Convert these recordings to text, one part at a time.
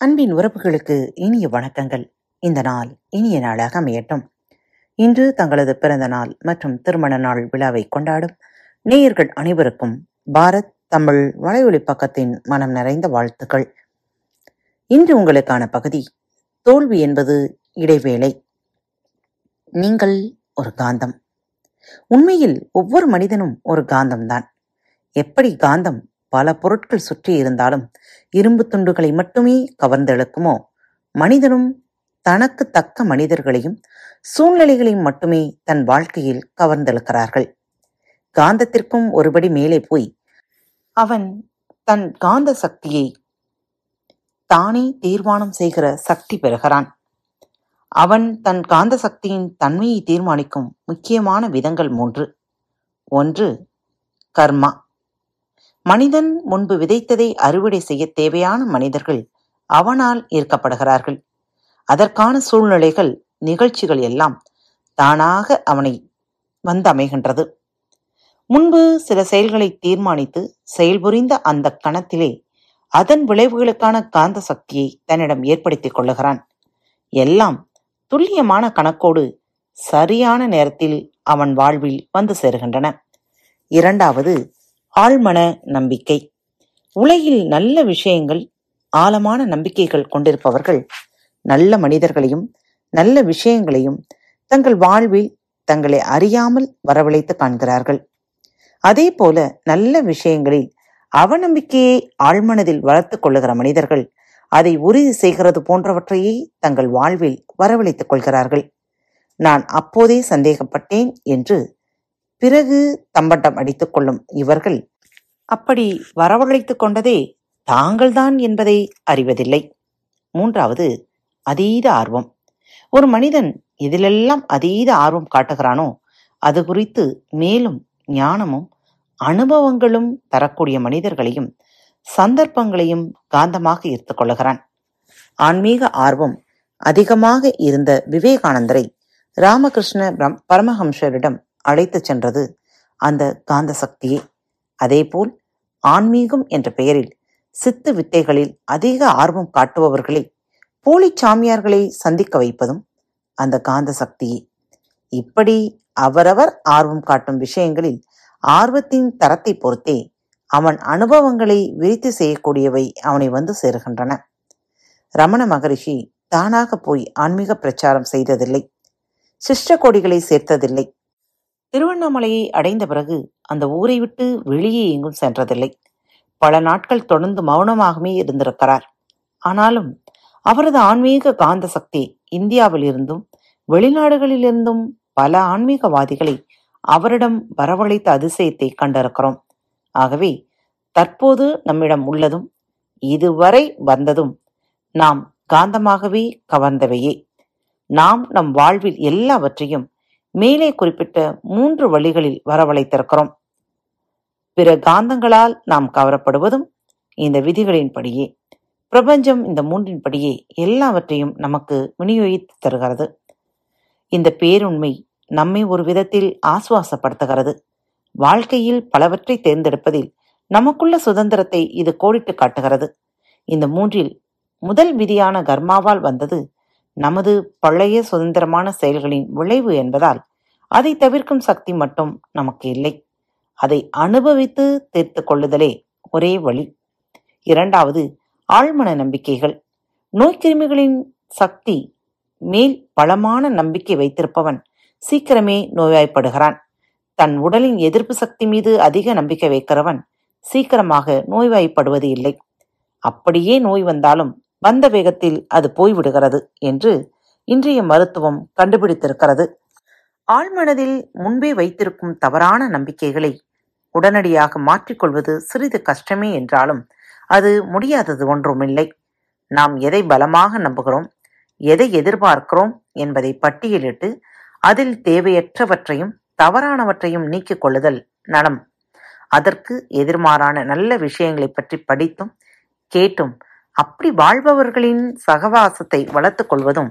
அன்பின் உறவுகளுக்கு இனிய வணக்கங்கள். இந்த நாள் இனிய நாளாக அமையட்டும். இன்று தங்களது பிறந்த நாள் மற்றும் திருமண நாள் விழாவை கொண்டாடும் நேயர்கள் அனைவருக்கும் பாரத் தமிழ் வலையொலி பக்கத்தின் மனம் நிறைந்த வாழ்த்துக்கள். இன்று உங்களுக்கான பகுதி தோல்வி என்பது இடைவேளை. நீங்கள் ஒரு காந்தம். உண்மையில் ஒவ்வொரு மனிதனும் ஒரு காந்தம்தான். எப்படி காந்தம் பல பொருட்கள் சுற்றி இருந்தாலும் இரும்பு துண்டுகளை மட்டுமே கவர்ந்தெழுக்குமோ? மனிதனும் தனக்கு தக்க மனிதர்களையும் சூழ்நிலைகளையும் மட்டுமே தன் வாழ்க்கையில் கவர்ந்தெழுக்கிறார்கள். காந்தத்திற்கும் ஒருபடி மேலே போய் அவன் தன் காந்த சக்தியை தானே தீர்மானம் செய்கிற சக்தி பெறுகிறான். அவன் தன் காந்த சக்தியின் தன்மையை தீர்மானிக்கும் முக்கியமான விதங்கள் மூன்று. ஒன்று கர்மா. மனிதன் முன்பு விதைத்ததை அறுவடை செய்ய தேவையான மனிதர்கள் அவனால் ஈர்க்கப்படுகிறார்கள். அதற்கான சூழ்நிலைகள் நிகழ்ச்சிகள் எல்லாம் தானாக அவனை வந்தமைகின்றது. முன்பு சில செயல்களை தீர்மானித்து செயல்புரிந்த அந்த கணத்திலே அதன் விளைவுகளுக்கான காந்த சக்தியை தன்னிடம் ஏற்படுத்திக் கொள்ளுகிறான். எல்லாம் துல்லியமான கணக்கோடு சரியான நேரத்தில் அவன் வாழ்வில் வந்து சேருகின்றன. இரண்டாவது ஆழ்மன நம்பிக்கை. உலகில் நல்ல விஷயங்கள் ஆழமான நம்பிக்கைகள் கொண்டிருப்பவர்கள் நல்ல மனிதர்களையும் நல்ல விஷயங்களையும் தங்கள் வாழ்வில் தங்களை அறியாமல் வரவழைத்து காண்கிறார்கள். அதே போல நல்ல விஷயங்களில் அவநம்பிக்கையை ஆழ்மனதில் வளர்த்துக் கொள்ளுகிற மனிதர்கள் அதை உறுதி செய்கிறது போன்றவற்றையே தங்கள் வாழ்வில் வரவழைத்துக் கொள்கிறார்கள். நான் அப்போதே சந்தேகப்பட்டேன் என்று பிறகு தம்பட்டம் அடித்துக் கொள்ளும் இவர்கள். அப்படி வரவழைத்துக் கொண்டதே தாங்கள்தான் என்பதை அறிவதில்லை. மூன்றாவது அதீத ஆர்வம். ஒரு மனிதன் எதிலெல்லாம் அதீத ஆர்வம் காட்டுகிறானோ அது குறித்து மேலும் ஞானமும் அனுபவங்களும் தரக்கூடிய மனிதர்களையும் சந்தர்ப்பங்களையும் காந்தமாக ஈர்த்து கொள்ளுகிறான். ஆன்மீக ஆர்வம் அதிகமாக இருந்த விவேகானந்தரை ராமகிருஷ்ண பரமஹம்சரிடம் அழைத்துச் சென்றது. அந்த காந்த சக்தியே அதேபோல் ஆன்மீகம் என்ற பெயரில் சித்து வித்தைகளில் அதிக ஆர்வம் காட்டுபவர்களை போலி சாமியார்களை சந்திக்க வைப்பதும் அந்த காந்த சக்தியே. இப்படி அவரவர் ஆர்வம் காட்டும் விஷயங்களில் ஆர்வத்தின் தரத்தை பொறுத்தே அவன் அனுபவங்களை விரித்து செய்யக்கூடியவை அவனை வந்து சேருகின்றன. ரமண மகரிஷி தானாக போய் ஆன்மீக பிரச்சாரம் செய்ததில்லை. சிஷ்ட கொடிகளை சேர்த்ததில்லை. திருவண்ணாமலையை அடைந்த பிறகு அந்த ஊரை விட்டு வெளியே எங்கும் சென்றதில்லை. பல நாட்கள் தொடர்ந்து மௌனமாகவே இருந்திருக்கிறார். ஆனாலும் அவரது ஆன்மீக காந்த சக்தி இந்தியாவில் இருந்தும் வெளிநாடுகளிலிருந்தும் பல ஆன்மீகவாதிகளை அவரிடம் வரவழைத்த அதிசயத்தை கண்டிருக்கிறோம். ஆகவே தற்போது நம்மிடம் உள்ளதும் இதுவரை வந்ததும் நாம் காந்தமாகவே கவர்ந்தவையே. நாம் நம் வாழ்வில் எல்லாவற்றையும் மேலே குறிப்பிட்ட மூன்று வழிகளில் வரவழைத்திருக்கிறோம். பிற காந்தங்களால் நாம் கவரப்படுவதும் இந்த விதிகளின்படியே. பிரபஞ்சம் இந்த மூன்றின்படியே எல்லாவற்றையும் நமக்கு விநியோகித்து தருகிறது. இந்த பேருண்மை நம்மை ஒரு விதத்தில் ஆசுவாசப்படுத்துகிறது. வாழ்க்கையில் பலவற்றை தேர்ந்தெடுப்பதில் நமக்குள்ள சுதந்திரத்தை இது கோடிட்டு காட்டுகிறது. இந்த மூன்றில் முதல் விதியான கர்மாவால் வந்தது நமது பழைய சுதந்திரமான செயல்களின் விளைவு என்பதால் அதை தவிர்க்கும் சக்தி மட்டும் நமக்கு இல்லை. அதை அனுபவித்து தீர்த்து கொள்ளுதலே ஒரே வழி. இரண்டாவது ஆழ்மன நம்பிக்கைகள். நோய்க்கிருமிகளின் சக்தி மேல் பலமான நம்பிக்கை வைத்திருப்பவன் சீக்கிரமே நோய்வாய்ப்படுகிறான். தன் உடலின் எதிர்ப்பு சக்தி மீது அதிக நம்பிக்கை வைக்கிறவன் சீக்கிரமாக நோய்வாய்ப்படுவது இல்லை. அப்படியே நோய் வந்தாலும் வந்த வேகத்தில் அது போய்விடுகிறது என்று இன்றைய மருத்துவம் கண்டுபிடித்திருக்கிறது. ஆழ்மனதில் முன்பே வைத்திருக்கும் தவறான நம்பிக்கைகளை உடனடியாக மாற்றிக்கொள்வது சிறிது கஷ்டமே என்றாலும் அது முடியாதது ஒன்றுமில்லை. நாம் எதை பலமாக நம்புகிறோம் எதை எதிர்பார்க்கிறோம் என்பதை பட்டியலிட்டு அதில் தேவையற்றவற்றையும் தவறானவற்றையும் நீக்கிக் கொள்ளுதல் நலம். அதற்கு எதிர்மாறான நல்ல விஷயங்களை பற்றி படித்தும் கேட்டும் அப்படி வாழ்பவர்களின் சகவாசத்தை வளர்த்துக் கொள்வதும்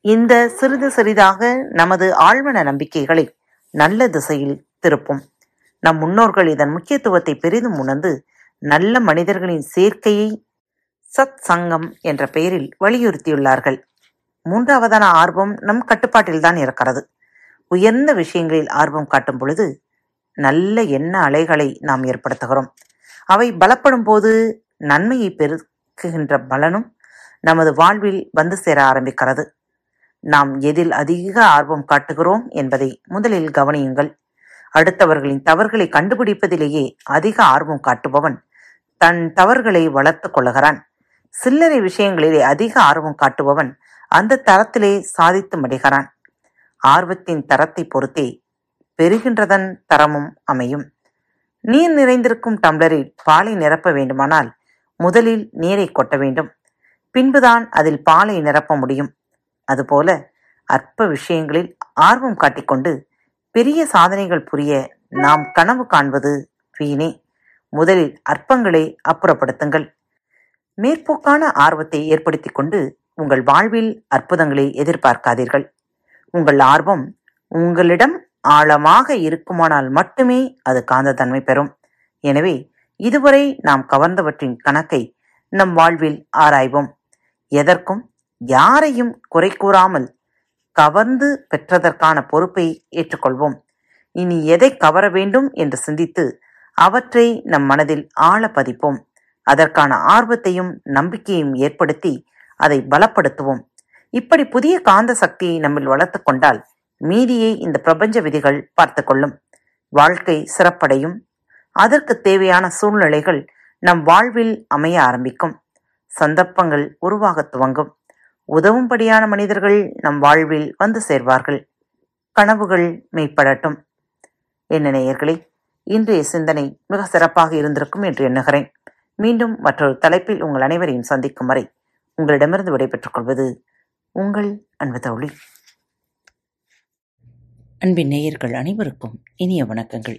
இந்த சிறிது சிறிதாக நமது ஆழ்மன நம்பிக்கைகளை நல்ல திசையில் திருப்பும். நம் முன்னோர்கள் இதன் முக்கியத்துவத்தை பெரிதும் உணர்ந்து நல்ல மனிதர்களின் சேர்க்கையை சத் சங்கம் என்ற பெயரில் வலியுறுத்தியுள்ளார்கள். மூன்றாவதான ஆர்வம் நம் கட்டுப்பாட்டில்தான் இருக்கிறது. உயர்ந்த விஷயங்களில் ஆர்வம் காட்டும் பொழுது நல்ல எண்ண அலைகளை நாம் ஏற்படுத்துகிறோம். அவை பலப்படும் போது நன்மையை பெருக்குகின்ற பலனும் நமது வாழ்வில் வந்து சேர ஆரம்பிக்கிறது. நாம் எதில் அதிக ஆர்வம் காட்டுகிறோம் என்பதை முதலில் கவனியுங்கள். அடுத்தவர்களின் தவறுகளை கண்டுபிடிப்பதிலேயே அதிக ஆர்வம் காட்டுபவன் தன் தவறுகளை வளர்த்துக் கொள்ளுகிறான் சில்லறை விஷயங்களிலே அதிக ஆர்வம் காட்டுபவன் அந்த தரத்திலே சாதித்து மடிகிறான். ஆர்வத்தின் தரத்தை பொறுத்தே பெறுகின்றதன் தரமும் அமையும். நீர் நிறைந்திருக்கும் டம்ளரில் பாலை நிரப்ப வேண்டுமானால் முதலில் நீரை கொட்ட வேண்டும். பின்புதான் அதில் பாலை நிரப்ப முடியும். அதுபோல அற்ப விஷயங்களில் ஆர்வம் காட்டிக்கொண்டு பெரிய சாதனைகள் புரிய நாம் கனவு காண்பது வீணே. முதலில் அற்பங்களை அப்புறப்படுத்துங்கள். மேற்போக்கான ஆர்வத்தை ஏற்படுத்திக் கொண்டு உங்கள் வாழ்வில் அற்புதங்களை எதிர்பார்க்காதீர்கள். உங்கள் ஆர்வம் உங்களிடம் ஆழமாக இருக்குமானால் மட்டுமே அது காந்தத்தன்மை பெறும். எனவே இதுவரை நாம் கவர்ந்தவற்றின் கணக்கை நம் வாழ்வில் ஆராய்வோம். எதற்கும் யாரையும் குறை கூறாமல் கவர்ந்து பெற்றதற்கான பொறுப்பை ஏற்றுக்கொள்வோம். இனி எதை கவர வேண்டும் என்று சிந்தித்து அவற்றை நம் மனதில் ஆழ பதிப்போம். அதற்கான ஆர்வத்தையும் நம்பிக்கையும் ஏற்படுத்தி அதை பலப்படுத்துவோம். இப்படி புதிய காந்த சக்தியை நம்மில் வளர்த்து கொண்டால் மீதியை இந்த பிரபஞ்ச விதிகள் பார்த்து கொள்ளும். வாழ்க்கை சிறப்படையும். அதற்கு தேவையான சூழ்நிலைகள் நம் வாழ்வில் அமைய ஆரம்பிக்கும். சந்தர்ப்பங்கள் உருவாக துவங்கும். உதவும்படியான மனிதர்கள் நம் வாழ்வில் வந்து சேர்வார்கள். கனவுகள் மெய்ப்படட்டும். என்ன நேயர்களே இன்றைய சிந்தனை மிக சிறப்பாக இருந்திருக்கும் என்று எண்ணுகிறேன். மீண்டும் மற்றொரு தலைப்பில் உங்கள் அனைவரையும் சந்திக்கும் வரை உங்களிடமிருந்து விடைபெற்றுக் கொள்வது உங்கள் அன்பு தோழி. அன்பின் நேயர்கள் அனைவருக்கும் இனிய வணக்கங்கள்.